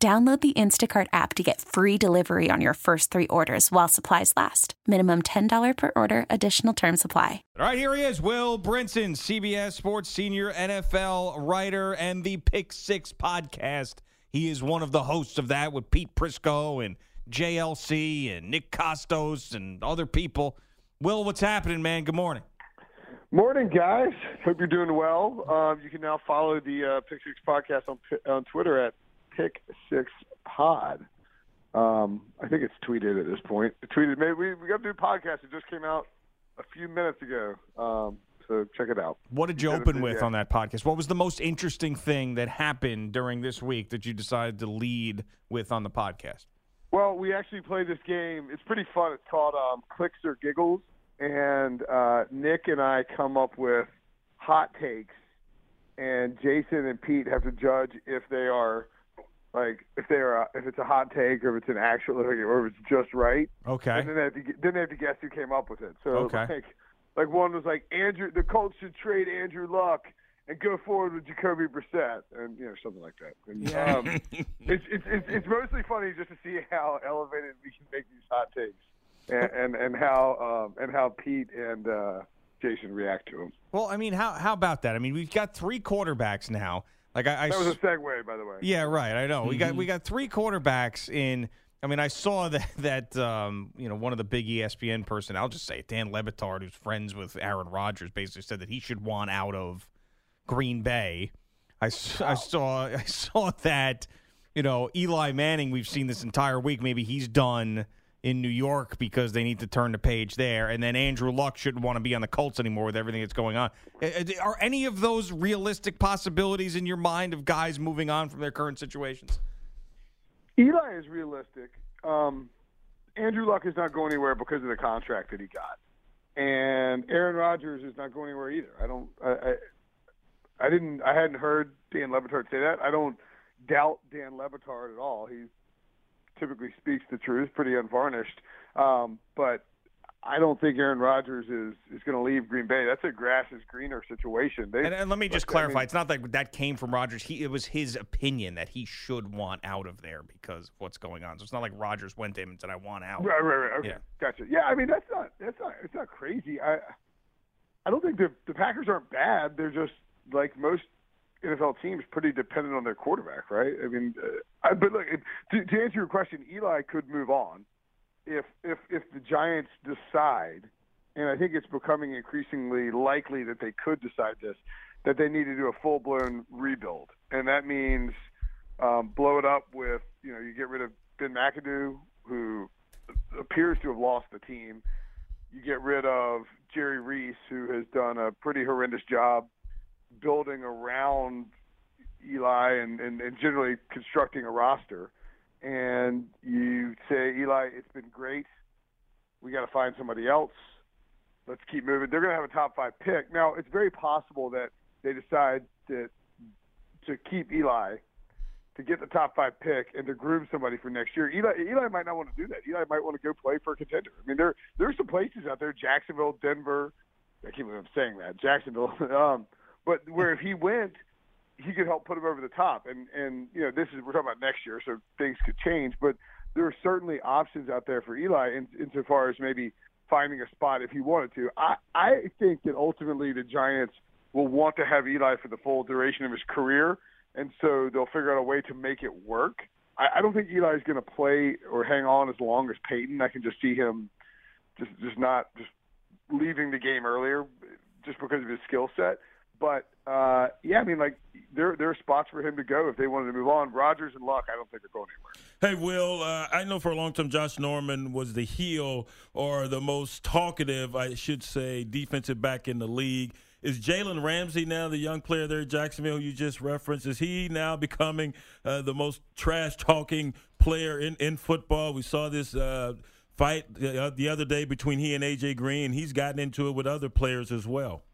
Download the Instacart app to get free delivery on your first three orders while supplies last. Minimum $10 per order, additional term supply. All right, here he is, Will Brinson, CBS Sports senior NFL writer and the Pick Six podcast. He is one of the hosts of that with Pete Prisco and JLC and Nick Kostos and other people. Will, what's happening, man? Good morning. Morning, guys. Hope you're doing well. Um, you can now follow the uh, Pick Six podcast on on Twitter at Pick Six Pod. Um, I think it's tweeted at this point. It tweeted. Maybe we, we got a podcast. It just came out a few minutes ago. Um, so check it out. What did you open with on that podcast? What was the most interesting thing that happened during this week that you decided to lead with on the podcast? Well, we actually play this game. It's pretty fun. It's called um, Clicks or Giggles, and uh, Nick and I come up with hot takes, and Jason and Pete have to judge if they are like if they're if it's a hot take or if it's an actual or if it's just right. Okay. And then they have to then they have to guess who came up with it. So Okay. like like one was like Andrew the Colts should trade Andrew Luck and go forward with Jacoby Brissett and you know something like that. And, um, it's, it's it's it's mostly funny just to see how elevated we can make these hot takes and and, and how um, and how Pete and uh, Jason react to them. Well, I mean, how how about that? I mean, we've got three quarterbacks now. Like I, I That was a segue, by the way. yeah, right. I know we got we Mm-hmm. got three quarterbacks in. I mean, I saw that that um, you know one of the big ESPN person. I'll just say it, Dan Le Batard, who's friends with Aaron Rodgers, basically said that he should want out of Green Bay. I, s- I saw I saw that you know Eli Manning. We've seen this entire week. Maybe he's done in New York because they need to turn the page there. And then Andrew Luck shouldn't want to be on the Colts anymore with everything that's going on. Uh, uh, Are any of those realistic possibilities in your mind of guys moving on from their current situations? Eli is realistic. Um, Andrew Luck is not going anywhere because of the contract that he got, and Aaron Rodgers is not going anywhere either. I don't. I, I, I didn't. I hadn't heard Dan Le Batard say that. I don't doubt Dan Le Batard at all. He typically speaks the truth, pretty unvarnished. Um, but I don't think Aaron Rodgers is is going to leave Green Bay. That's a grass is greener situation. They, And, and let me just like, I clarify: mean- it's not like that came from Rodgers. He it was his opinion that he should want out of there because of what's going on. So it's not like Rodgers went to him and said, "I want out." Right, right, right. Okay, Yeah. gotcha. Yeah, I mean that's not that's not it's not crazy. I I don't think the the Packers aren't bad. They're just like most NFL teams, pretty dependent on their quarterback, right? I mean, uh, but look, to, to answer your question, Eli could move on if if if the Giants decide, and I think it's becoming increasingly likely that they could decide this, that they need to do a full blown rebuild, and that means um, blow it up with you know you get rid of Ben McAdoo, who appears to have lost the team. You get rid of Jerry Reese, who has done a pretty horrendous job building around Eli and, and, and generally constructing a roster. And you say, Eli, it's been great. We got to find somebody else. Let's keep moving. They're going to have a top five pick. Now, it's very possible that they decide that to keep Eli to get the top five pick and to groom somebody for next year. Eli Eli might not want to do that. Eli might want to go play for a contender. I mean, there there's some places out there, Jacksonville, Denver. I can't believe I'm saying that, Jacksonville. um, but where if he went, he could help put him over the top. And and you know, this is we're talking about next year, so things could change. But there are certainly options out there for Eli in, insofar as maybe finding a spot if he wanted to. I I think that ultimately the Giants will want to have Eli for the full duration of his career, and so they'll figure out a way to make it work. I, I don't think Eli's going to play or hang on as long as Peyton. I can just see him just just not just leaving the game earlier just because of his skill set. But uh, yeah, I mean, like there there are spots for him to go if they wanted to move on. Rodgers and Luck, I don't think they're going anywhere. Hey, Will, uh, I know for a long time Josh Norman was the heel or the most talkative, I should say, defensive back in the league. Is Jalen Ramsey now the young player there at Jacksonville you just referenced? Is he now becoming uh, the most trash talking player in, in football? We saw this uh, fight the, the other day between he and AJ Green. He's gotten into it with other players as well.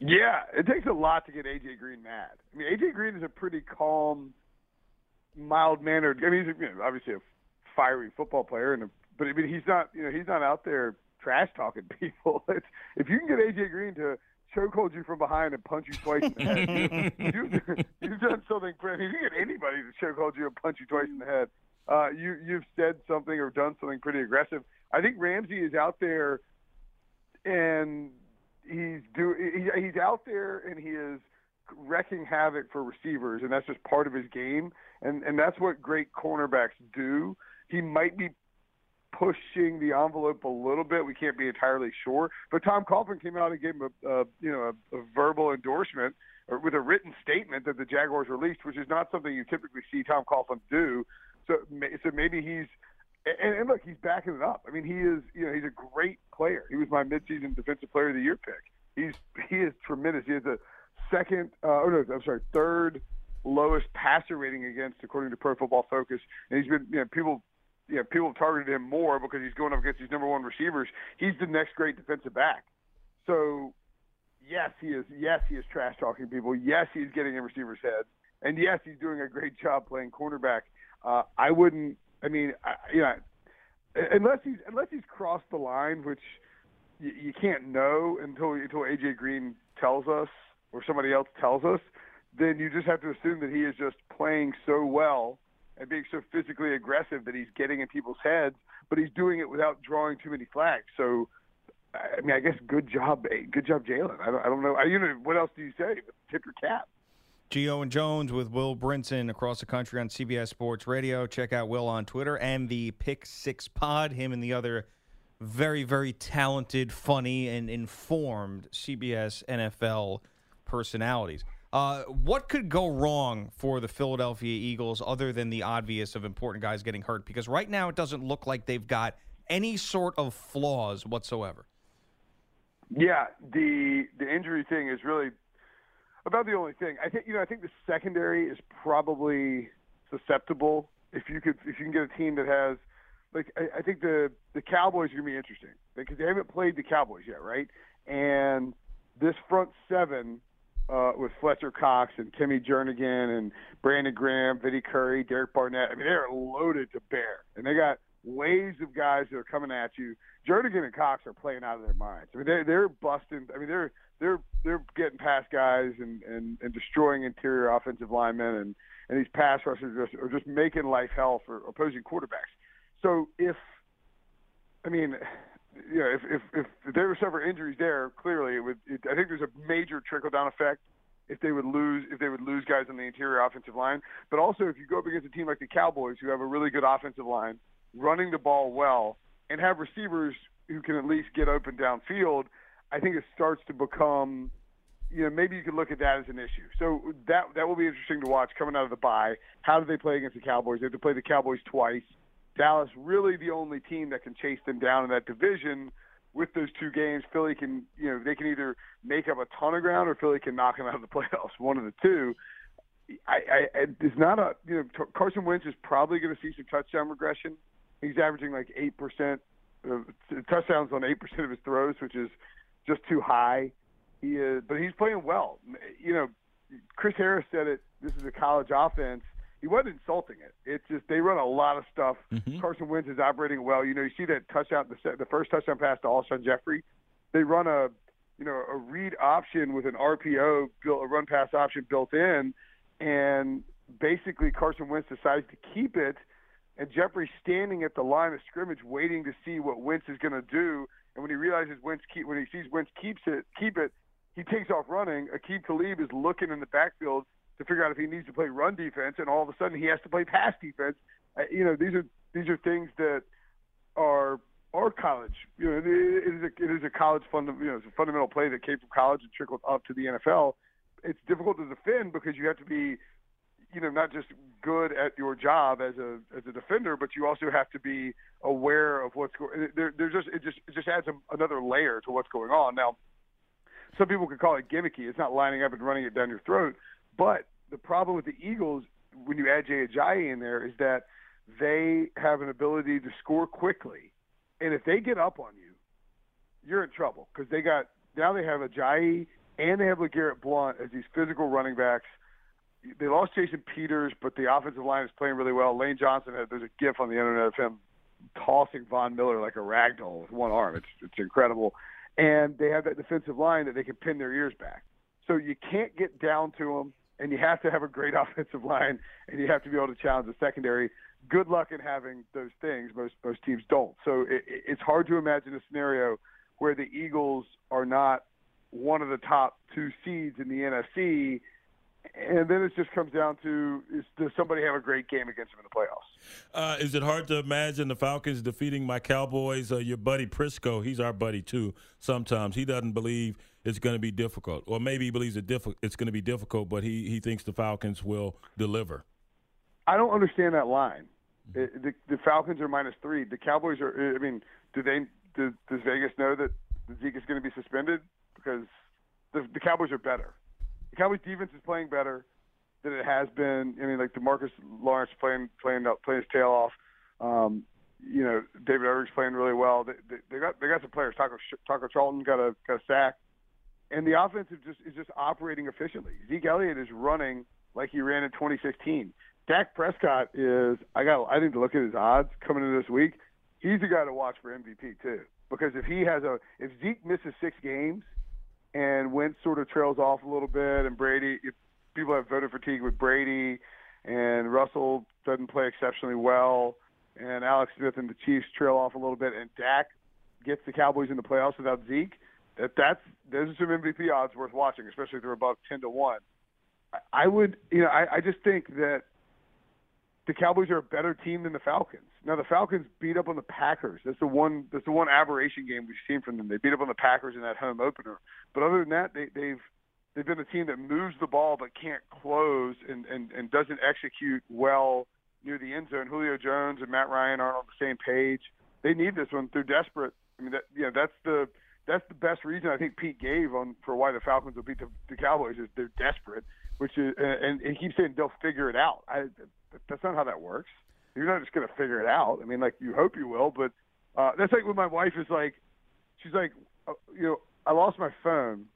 Yeah, it takes a lot to get AJ Green mad. I mean, AJ Green is a pretty calm, mild mannered. I mean, he's you know, obviously a fiery football player, and a, but I mean, he's not. You know, he's not out there trash talking people. It's, if you can get AJ Green to chokehold you from behind and punch you twice in the head, you, have you've done something. I mean, if you get anybody to chokehold you and punch you twice in the head, uh, you you've said something or done something pretty aggressive. I think Ramsey is out there, and he's do he, he's out there and he is wrecking havoc for receivers, and that's just part of his game, and and that's what great cornerbacks do. He might be pushing the envelope a little bit. We can't be entirely sure. But Tom Coughlin came out and gave him a, a you know a, a verbal endorsement or with a written statement that the Jaguars released, which is not something you typically see Tom Coughlin do. So so maybe he's and, and look, he's backing it up. I mean, he is you know he's a great player. He was my midseason defensive player of the year pick. He's he is tremendous. He has a second, uh, oh no, I'm sorry, third lowest passer rating against according to Pro Football Focus, and he's been you know people you know, people have targeted him more because he's going up against these number one receivers. He's the next great defensive back. So, yes, he is. Yes, he is trash talking people. Yes, he's getting in receivers' heads, and yes, he's doing a great job playing cornerback. Uh, I wouldn't. I mean, I, you know, unless he's unless he's crossed the line, which you, you can't know until until AJ Green tells us or somebody else tells us. Then you just have to assume that he is just playing so well and being so physically aggressive that he's getting in people's heads, but he's doing it without drawing too many flags. So, I mean, I guess good job, good job, Jalen. I don't, I don't know. I, you know, what else do you say? Tip your cap. Gio and Jones with Will Brinson across the country on CBS Sports Radio. Check out Will on Twitter and the Pick Six Pod. Him and the other very, very talented, funny, and informed CBS NFL personalities. Uh, what could go wrong for the Philadelphia Eagles other than the obvious of important guys getting hurt? Because right now it doesn't look like they've got any sort of flaws whatsoever. Yeah, the the injury thing is really about the only thing. I think you know I think the secondary is probably susceptible. If you could if you can get a team that has like I, I think the the Cowboys are gonna be interesting because they haven't played the Cowboys yet, right? And this front seven uh, with Fletcher Cox and Timmy Jernigan and Brandon Graham, Vinny Curry, Derek Barnett. I mean, they're loaded to bear, and they got waves of guys that are coming at you. Jernigan and Cox are playing out of their minds. I mean, they're they're busting. I mean, they're they're they're getting past guys and and, and destroying interior offensive linemen, and and these pass rushers are just, are just making life hell for opposing quarterbacks. So if I mean, you know, if, if, if there were several injuries there, clearly it would. It, I think there's a major trickle down effect if they would lose if they would lose guys on the interior offensive line. But also, if you go up against a team like the Cowboys, who have a really good offensive line, running the ball well, and have receivers who can at least get open downfield, I think it starts to become. You know, maybe you could look at that as an issue. So that that will be interesting to watch coming out of the bye. How do they play against the Cowboys? They have to play the Cowboys twice. Dallas really the only team that can chase them down in that division. With those two games, Philly can you know they can either make up a ton of ground or Philly can knock them out of the playoffs. One of the two. I, I it's not a you know Carson Wentz is probably going to see some touchdown regression. He's averaging like eight percent of touchdowns on eight percent of his throws, which is just too high. He is, but he's playing well. You know, Chris Harris said it. This is a college offense he wasn't insulting it. It's just they run a lot of stuff. Mm-hmm. Carson Wentz is operating well. You know, you see that touchdown, the, the first touchdown pass to Alshon Jeffery. They run a, you know, a read option with an RPO, built, a run pass option built in, and basically Carson Wentz decides to keep it, and Jeffery's standing at the line of scrimmage waiting to see what Wentz is going to do. And when he realizes Wentz keep, when he sees Wentz keeps it, keep it, he takes off running. Aqib Talib is looking in the backfield to figure out if he needs to play run defense, and all of a sudden he has to play pass defense. Uh, you know, these are these are things that are are college. You know, it is a it is a college funda- you know, it's a fundamental play that came from college and trickled up to the NFL. It's difficult to defend because you have to be, you know, not just good at your job as a as a defender, but you also have to be aware of what's going. There, there's just it just it just adds a, another layer to what's going on. Now, some people could call it gimmicky. It's not lining up and running it down your throat. But the problem with the Eagles, when you add Jay Ajayi in there, is that they have an ability to score quickly, and if they get up on you, you're in trouble because they got now they have Ajayi and they have LeGarrette Blunt as these physical running backs. They lost Jason Peters, but the offensive line is playing really well. Lane Johnson uh, there's a GIF on the internet of him tossing Von Miller like a rag doll with one arm. It's it's incredible. And they have that defensive line that they can pin their ears back. So you can't get down to them, and you have to have a great offensive line, and you have to be able to challenge the secondary. Good luck in having those things. Most most teams don't. So it, it's hard to imagine a scenario where the Eagles are not one of the top two seeds in the NFC and then it just comes down to is, does somebody have a great game against them in the playoffs? Uh, is it hard to imagine the Falcons defeating my Cowboys? Uh, your buddy Prisco, he's our buddy too. Sometimes he doesn't believe it's going to be difficult, or maybe he believes it it's going to be difficult, but he he thinks the Falcons will deliver. I don't understand that line. It, the, the Falcons are minus three. The Cowboys are. I mean, do they? Do, does Vegas know that Zeke is going to be suspended because the, the Cowboys are better? The Cowboys defense is playing better than it has been. I mean, like Demarcus Lawrence playing playing playing his tail off. Um, you know, David Irving's playing really well. They, they, they got they got some players. Taco Taco Charlton got a got a sack, and the offense just is just operating efficiently. Zeke Elliott is running like he ran in 2016. Dak Prescott is. I got. I need to look at his odds coming into this week. He's the guy to watch for MVP too, because if he has a if Zeke misses six games and Wentz sort of trails off a little bit, and Brady, people have voted fatigue with Brady, and Russell doesn't play exceptionally well, and Alex Smith and the Chiefs trail off a little bit, and Dak gets the Cowboys in the playoffs without Zeke. That that's those are some MVP odds worth watching, especially if they're above ten to one. I would, you know, I, I just think that the Cowboys are a better team than the Falcons. Now the Falcons beat up on the Packers. That's the one. That's the one aberration game we've seen from them. They beat up on the Packers in that home opener. But other than that, they, they've they've been a team that moves the ball but can't close and, and, and doesn't execute well near the end zone. Julio Jones and Matt Ryan aren't on the same page. They need this one. They're desperate. I mean, that you know, that's the that's the best reason I think Pete gave on for why the Falcons will beat the, the Cowboys is they're desperate. Which is and, and he keeps saying they'll figure it out. I, that's not how that works. You're not just going to figure it out. I mean, like you hope you will, but uh, that's like when my wife is like, she's like, uh, you know, I lost my phone.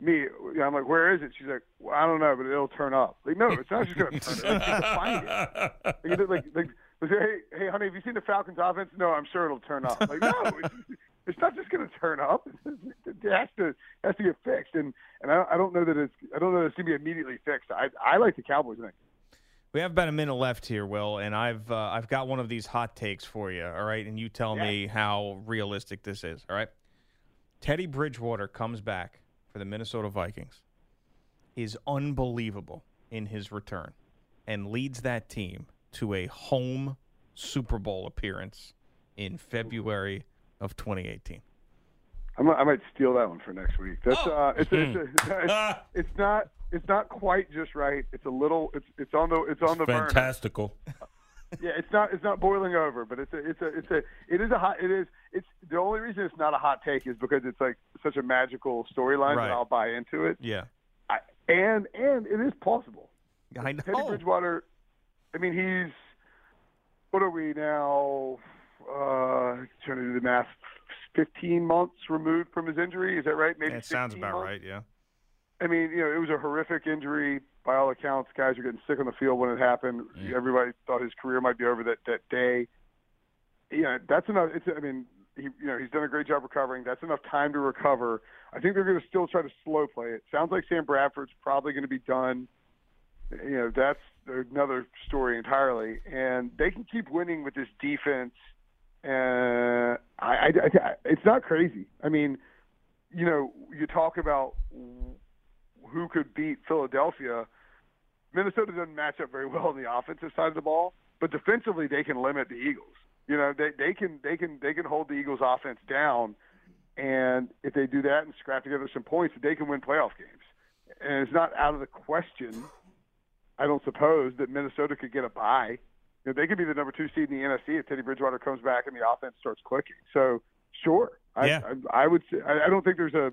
Me, I'm like, where is it? She's like, well, I don't know, but it'll turn up. Like, no, it's not just going to turn up. To find it. Like, like, like, like, hey, hey, honey, have you seen the Falcons' offense? No, I'm sure it'll turn up. Like, no, it's, it's not just going to turn up. It has to has to get fixed, and and I, I don't know that it's I don't know that it's going to be immediately fixed. I I like the Cowboys. I think we have about a minute left here, Will, and I've uh, I've got one of these hot takes for you. All right, and you tell yeah. me how realistic this is. All right, Teddy Bridgewater comes back for the Minnesota Vikings, is unbelievable in his return, and leads that team to a home Super Bowl appearance in February of 2018. I might, I might steal that one for next week. That's oh. uh, it's, it's, it's, it's not it's not quite just right. It's a little. It's it's on the it's on the fantastical. Yeah, it's not it's not boiling over, but it's a it's a it's a it is a hot it is it's the only reason it's not a hot take is because it's like such a magical storyline right. that I'll buy into it. Yeah, I, and and it is plausible. I know. Teddy Bridgewater. I mean, he's what are we now? Uh, trying to do the math. Fifteen months removed from his injury. Is that right? Maybe. That sounds about months? right. Yeah. I mean, you know, it was a horrific injury by all accounts. Guys were getting sick on the field when it happened. Yeah. Everybody thought his career might be over that that day. Yeah, that's enough. It's I mean, he you know he's done a great job recovering. That's enough time to recover. I think they're going to still try to slow play it. Sounds like Sam Bradford's probably going to be done. You know, that's another story entirely. And they can keep winning with this defense. And I, I, I it's not crazy. I mean, you know, you talk about who could beat Philadelphia, Minnesota doesn't match up very well on the offensive side of the ball, but defensively they can limit the Eagles. You know, they they can they can they can hold the Eagles offense down and if they do that and scrap together some points, they can win playoff games. And it's not out of the question, I don't suppose, that Minnesota could get a bye. You know, they could be the number two seed in the NFC if Teddy Bridgewater comes back and the offense starts clicking. So, sure, yeah. I, I, I would say I, I don't think there's a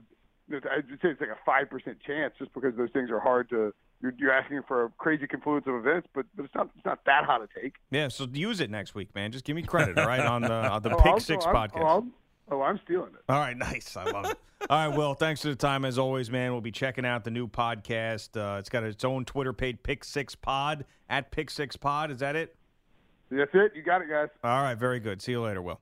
I'd say it's like a five percent chance, just because those things are hard to. You're, you're asking for a crazy confluence of events, but but it's not it's not that hot a take. Yeah, so use it next week, man. Just give me credit, all right, on the on the Oh, Pick I'll- Six oh, I'm- podcast. Oh, I'm, oh, I'm stealing it. All right, nice. I love it. All right, Will, thanks for the time as always, man. We'll be checking out the new podcast. Uh, it's got its own Twitter page, Pick Six Pod at Pick Six Pod. Is that it? That's it. You got it, guys. All right, very good. See you later, Will.